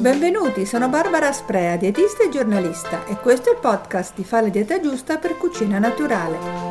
Benvenuti, sono Barbara Sprea, dietista e giornalista e questo è il podcast di Fa la dieta giusta per cucina naturale.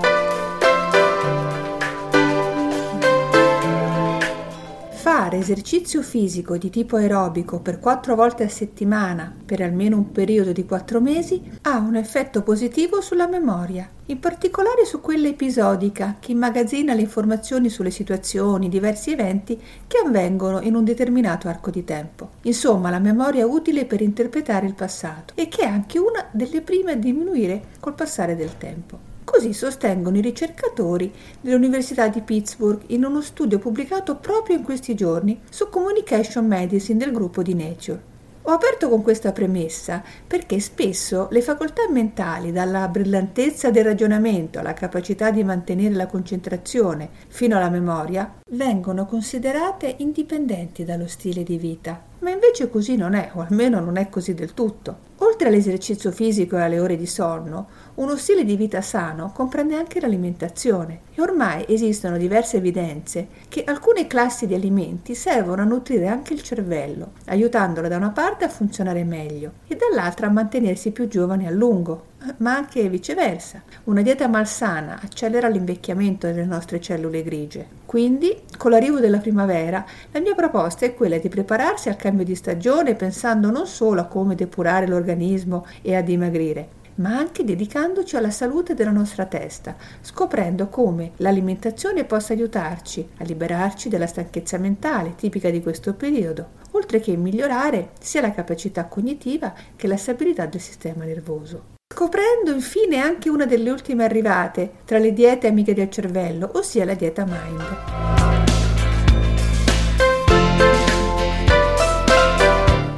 Fare esercizio fisico di tipo aerobico per quattro volte a settimana per almeno un periodo di quattro mesi ha un effetto positivo sulla memoria, in particolare su quella episodica che immagazzina le informazioni sulle situazioni, diversi eventi che avvengono in un determinato arco di tempo. Insomma, la memoria utile per interpretare il passato e che è anche una delle prime a diminuire col passare del tempo. Così sostengono i ricercatori dell'Università di Pittsburgh in uno studio pubblicato proprio in questi giorni su Communication Medicine del gruppo di Nature. Ho aperto con questa premessa perché spesso le facoltà mentali, dalla brillantezza del ragionamento alla capacità di mantenere la concentrazione fino alla memoria, vengono considerate indipendenti dallo stile di vita. Ma invece così non è, o almeno non è così del tutto. Oltre all'esercizio fisico e alle ore di sonno, uno stile di vita sano comprende anche l'alimentazione ormai esistono diverse evidenze che alcune classi di alimenti servono a nutrire anche il cervello, aiutandolo da una parte a funzionare meglio e dall'altra a mantenersi più giovane a lungo, ma anche viceversa. Una dieta malsana accelera l'invecchiamento delle nostre cellule grigie. Quindi, con l'arrivo della primavera, la mia proposta è quella di prepararsi al cambio di stagione pensando non solo a come depurare l'organismo e a dimagrire, ma anche dedicandoci alla salute della nostra testa, scoprendo come l'alimentazione possa aiutarci a liberarci dalla stanchezza mentale tipica di questo periodo, oltre che migliorare sia la capacità cognitiva che la stabilità del sistema nervoso. Scoprendo infine anche una delle ultime arrivate tra le diete amiche del cervello, ossia la dieta Mind.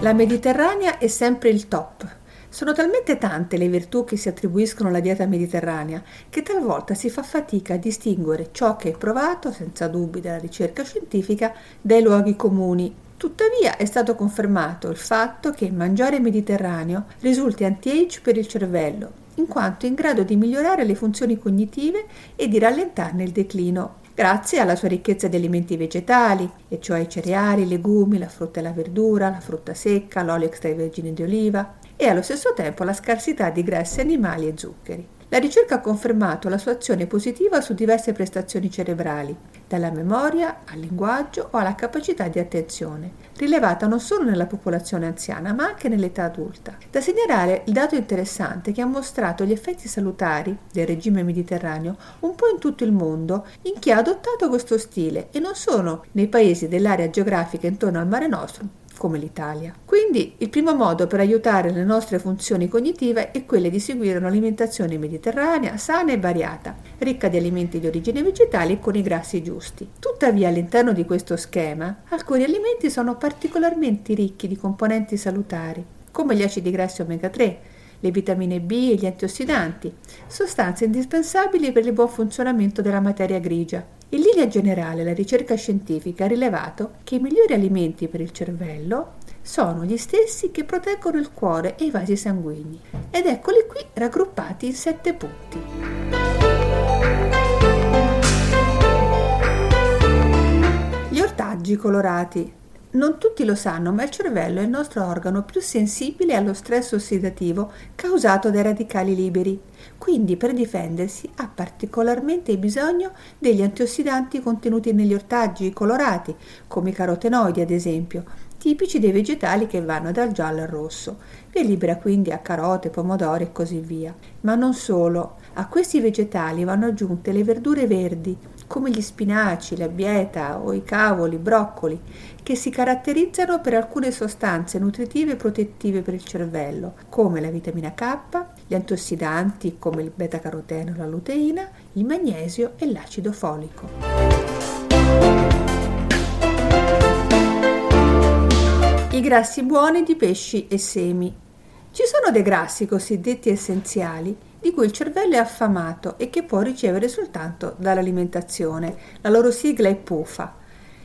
La Mediterranea è sempre il top, sono talmente tante le virtù che si attribuiscono alla dieta mediterranea che talvolta si fa fatica a distinguere ciò che è provato, senza dubbi dalla ricerca scientifica, dai luoghi comuni. Tuttavia è stato confermato il fatto che mangiare mediterraneo risulti anti-age per il cervello, in quanto è in grado di migliorare le funzioni cognitive e di rallentarne il declino grazie alla sua ricchezza di alimenti vegetali, e cioè i cereali, i legumi, la frutta e la verdura, la frutta secca, l'olio extravergine di oliva, e allo stesso tempo la scarsità di grassi animali e zuccheri. La ricerca ha confermato la sua azione positiva su diverse prestazioni cerebrali, dalla memoria al linguaggio o alla capacità di attenzione, rilevata non solo nella popolazione anziana ma anche nell'età adulta. Da segnalare il dato interessante che ha mostrato gli effetti salutari del regime mediterraneo un po' in tutto il mondo in chi ha adottato questo stile e non solo nei paesi dell'area geografica intorno al Mare Nostrum, come l'Italia. Quindi il primo modo per aiutare le nostre funzioni cognitive è quello di seguire un'alimentazione mediterranea, sana e variata, ricca di alimenti di origine vegetale e con i grassi giusti. Tuttavia all'interno di questo schema alcuni alimenti sono particolarmente ricchi di componenti salutari, come gli acidi grassi omega 3, le vitamine B e gli antiossidanti, sostanze indispensabili per il buon funzionamento della materia grigia. In linea generale la ricerca scientifica ha rilevato che i migliori alimenti per il cervello sono gli stessi che proteggono il cuore e i vasi sanguigni ed eccoli qui raggruppati in sette punti. Gli ortaggi colorati non tutti lo sanno, ma il cervello è il nostro organo più sensibile allo stress ossidativo causato dai radicali liberi. Quindi per difendersi ha particolarmente bisogno degli antiossidanti contenuti negli ortaggi colorati, come i carotenoidi ad esempio, tipici dei vegetali che vanno dal giallo al rosso. Li libera quindi a carote, pomodori e così via. Ma non solo, a questi vegetali vanno aggiunte le verdure verdi, come gli spinaci, la bieta o i cavoli, i broccoli, che si caratterizzano per alcune sostanze nutritive e protettive per il cervello, come la vitamina K, gli antiossidanti come il beta-carotene o la luteina, il magnesio e l'acido folico. I grassi buoni di pesci e semi. Ci sono dei grassi cosiddetti essenziali di cui il cervello è affamato e che può ricevere soltanto dall'alimentazione. La loro sigla è PUFA.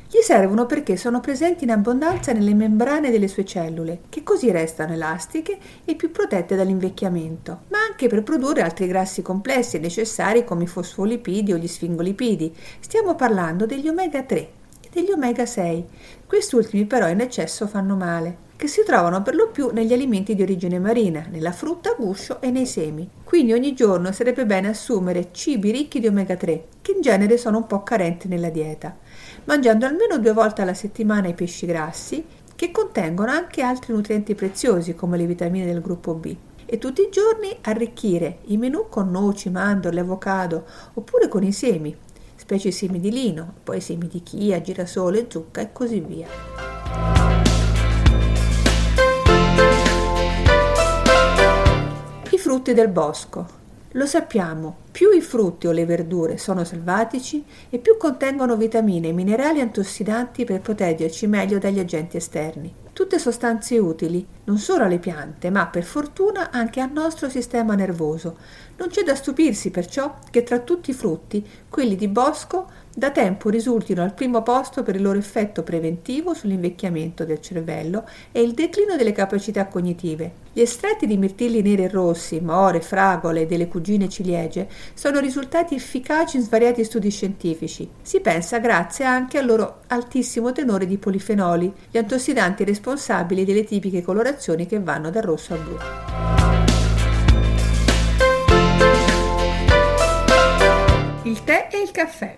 Gli servono perché sono presenti in abbondanza nelle membrane delle sue cellule, che così restano elastiche e più protette dall'invecchiamento, ma anche per produrre altri grassi complessi e necessari come i fosfolipidi o gli sfingolipidi. Stiamo parlando degli omega 3 e degli omega 6. Questi ultimi però in eccesso fanno male. Che si trovano per lo più negli alimenti di origine marina, nella frutta, guscio e nei semi. Quindi ogni giorno sarebbe bene assumere cibi ricchi di omega 3, che in genere sono un po' carenti nella dieta, mangiando almeno due volte alla settimana i pesci grassi, che contengono anche altri nutrienti preziosi come le vitamine del gruppo B e tutti i giorni arricchire i menù con noci, mandorle, avocado oppure con i semi, specie semi di lino, poi semi di chia, girasole, zucca e così via. Frutti del bosco. Lo sappiamo, più i frutti o le verdure sono selvatici e più contengono vitamine e minerali antiossidanti per proteggerci meglio dagli agenti esterni. Tutte sostanze utili non solo alle piante, ma per fortuna anche al nostro sistema nervoso. Non c'è da stupirsi perciò che tra tutti i frutti, quelli di bosco da tempo risultino al primo posto per il loro effetto preventivo sull'invecchiamento del cervello e il declino delle capacità cognitive. Gli estratti di mirtilli neri e rossi, more, fragole e delle cugine ciliegie sono risultati efficaci in svariati studi scientifici. Si pensa grazie anche al loro altissimo tenore di polifenoli, gli antiossidanti responsabili delle tipiche colorazioni che vanno dal rosso al blu. Il tè e il caffè.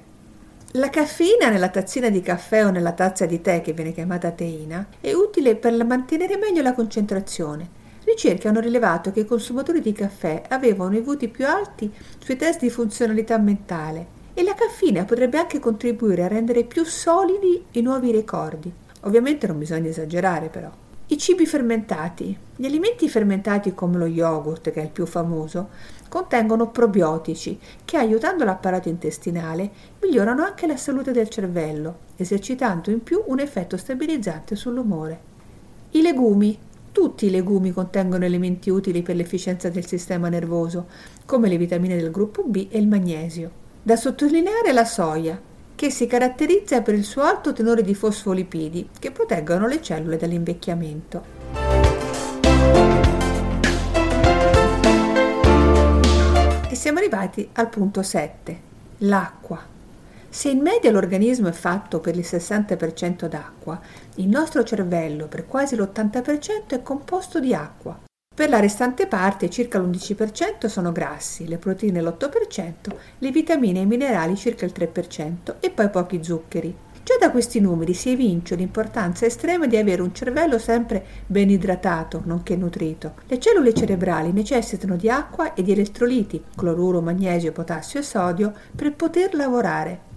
La caffeina nella tazzina di caffè o nella tazza di tè, che viene chiamata teina, è utile per mantenere meglio la concentrazione. Ricerche hanno rilevato che i consumatori di caffè avevano i voti più alti sui test di funzionalità mentale e la caffeina potrebbe anche contribuire a rendere più solidi i nuovi ricordi. Ovviamente non bisogna esagerare però. I cibi fermentati. Gli alimenti fermentati come lo yogurt, che è il più famoso, contengono probiotici che aiutando l'apparato intestinale migliorano anche la salute del cervello, esercitando in più un effetto stabilizzante sull'umore. I legumi. Tutti i legumi contengono elementi utili per l'efficienza del sistema nervoso, come le vitamine del gruppo B e il magnesio. Da sottolineare la soia, che si caratterizza per il suo alto tenore di fosfolipidi che proteggono le cellule dall'invecchiamento. E siamo arrivati al punto 7, l'acqua. Se in media l'organismo è fatto per il 60% d'acqua, il nostro cervello per quasi l'80% è composto di acqua. Per la restante parte, circa l'11% sono grassi, le proteine l'8%, le vitamine e i minerali circa il 3% e poi pochi zuccheri. Già da questi numeri si evince l'importanza estrema di avere un cervello sempre ben idratato, nonché nutrito. Le cellule cerebrali necessitano di acqua e di elettroliti, cloruro, magnesio, potassio e sodio, per poter lavorare.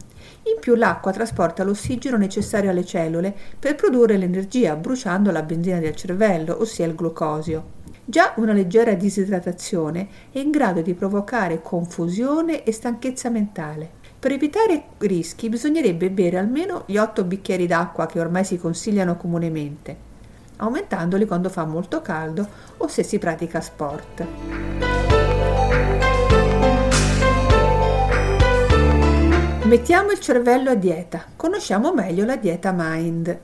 In più l'acqua trasporta l'ossigeno necessario alle cellule per produrre l'energia bruciando la benzina del cervello, ossia il glucosio. Già una leggera disidratazione è in grado di provocare confusione e stanchezza mentale. Per evitare rischi bisognerebbe bere almeno gli 8 bicchieri d'acqua che ormai si consigliano comunemente, aumentandoli quando fa molto caldo o se si pratica sport. Mettiamo il cervello a dieta. Conosciamo meglio la dieta Mind.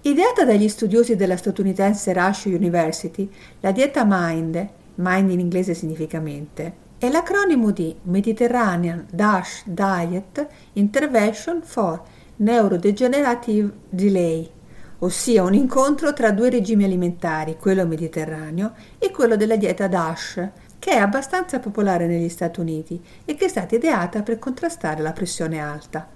Ideata dagli studiosi della statunitense Rush University, la dieta MIND, MIND in inglese significa mente, è l'acronimo di Mediterranean Dash Diet Intervention for Neurodegenerative Delay, ossia un incontro tra due regimi alimentari, quello mediterraneo e quello della dieta DASH, che è abbastanza popolare negli Stati Uniti e che è stata ideata per contrastare la pressione alta.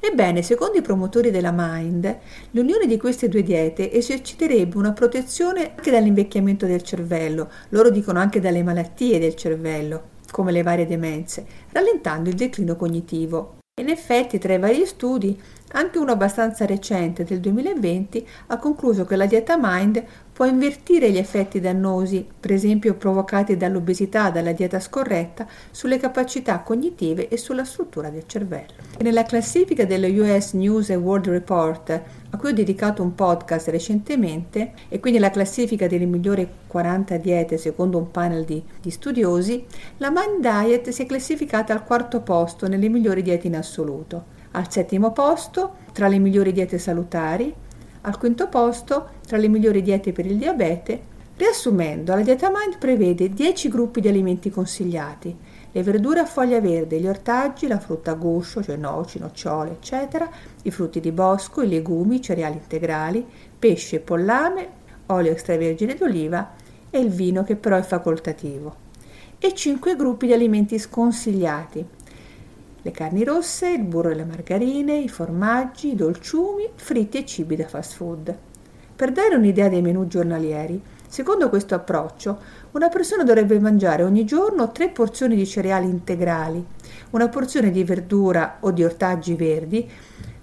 Ebbene, secondo i promotori della Mind, l'unione di queste due diete eserciterebbe una protezione anche dall'invecchiamento del cervello, loro dicono anche dalle malattie del cervello, come le varie demenze, rallentando il declino cognitivo. In effetti, tra i vari studi, anche uno abbastanza recente del 2020 ha concluso che la dieta Mind può invertire gli effetti dannosi, per esempio provocati dall'obesità, dalla dieta scorretta, sulle capacità cognitive e sulla struttura del cervello. Nella classifica dello US News and World Report, a cui ho dedicato un podcast recentemente, e quindi la classifica delle migliori 40 diete secondo un panel di, di studiosi, la Mind Diet si è classificata al quarto posto nelle migliori diete in assoluto. Al settimo posto, tra le migliori diete salutari, al quinto posto tra le migliori diete per il diabete. Riassumendo, la dieta Mind prevede 10 gruppi di alimenti consigliati. le verdure a foglia verde, gli ortaggi, la frutta a guscio, cioè noci, nocciole, eccetera, i frutti di bosco, i legumi, i cereali integrali, pesce, pollame, olio extravergine d'oliva e il vino che però è facoltativo. E cinque gruppi di alimenti sconsigliati. Le carni rosse, il burro e le margarine, i formaggi, i dolciumi, fritti e cibi da fast food. Per dare un'idea dei menù giornalieri, secondo questo approccio, una persona dovrebbe mangiare ogni giorno tre porzioni di cereali integrali, una porzione di verdura o di ortaggi verdi,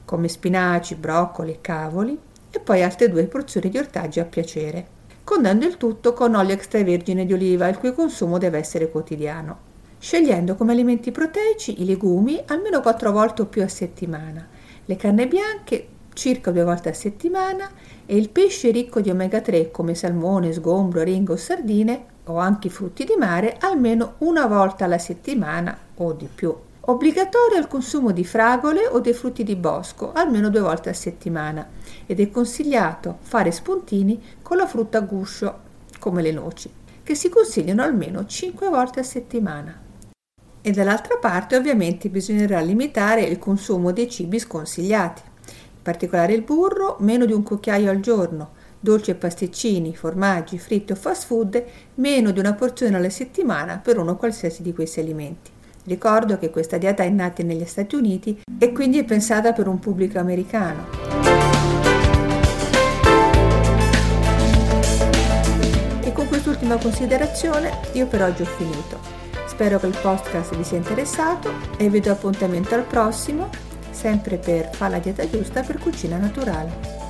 come spinaci, broccoli e cavoli, e poi altre due porzioni di ortaggi a piacere, condendo il tutto con olio extravergine di oliva, il cui consumo deve essere quotidiano. Scegliendo come alimenti proteici i legumi almeno quattro volte o più a settimana, le carne bianche circa due volte a settimana e il pesce ricco di omega 3 come salmone, sgombro, ringo o sardine o anche i frutti di mare almeno una volta alla settimana o di più. Obbligatorio il consumo di fragole o dei frutti di bosco almeno due volte a settimana ed è consigliato fare spuntini con la frutta a guscio come le noci, che si consigliano almeno 5 volte a settimana. E dall'altra parte ovviamente bisognerà limitare il consumo dei cibi sconsigliati, in particolare il burro, meno di un cucchiaio al giorno, dolci e pasticcini, formaggi, fritti o fast food, meno di una porzione alla settimana per uno qualsiasi di questi alimenti. Ricordo che questa dieta è nata negli Stati Uniti e quindi è pensata per un pubblico americano. E con quest'ultima considerazione io per oggi ho finito. Spero che il podcast vi sia interessato e vi do appuntamento al prossimo, sempre per Fa la dieta giusta per cucina naturale.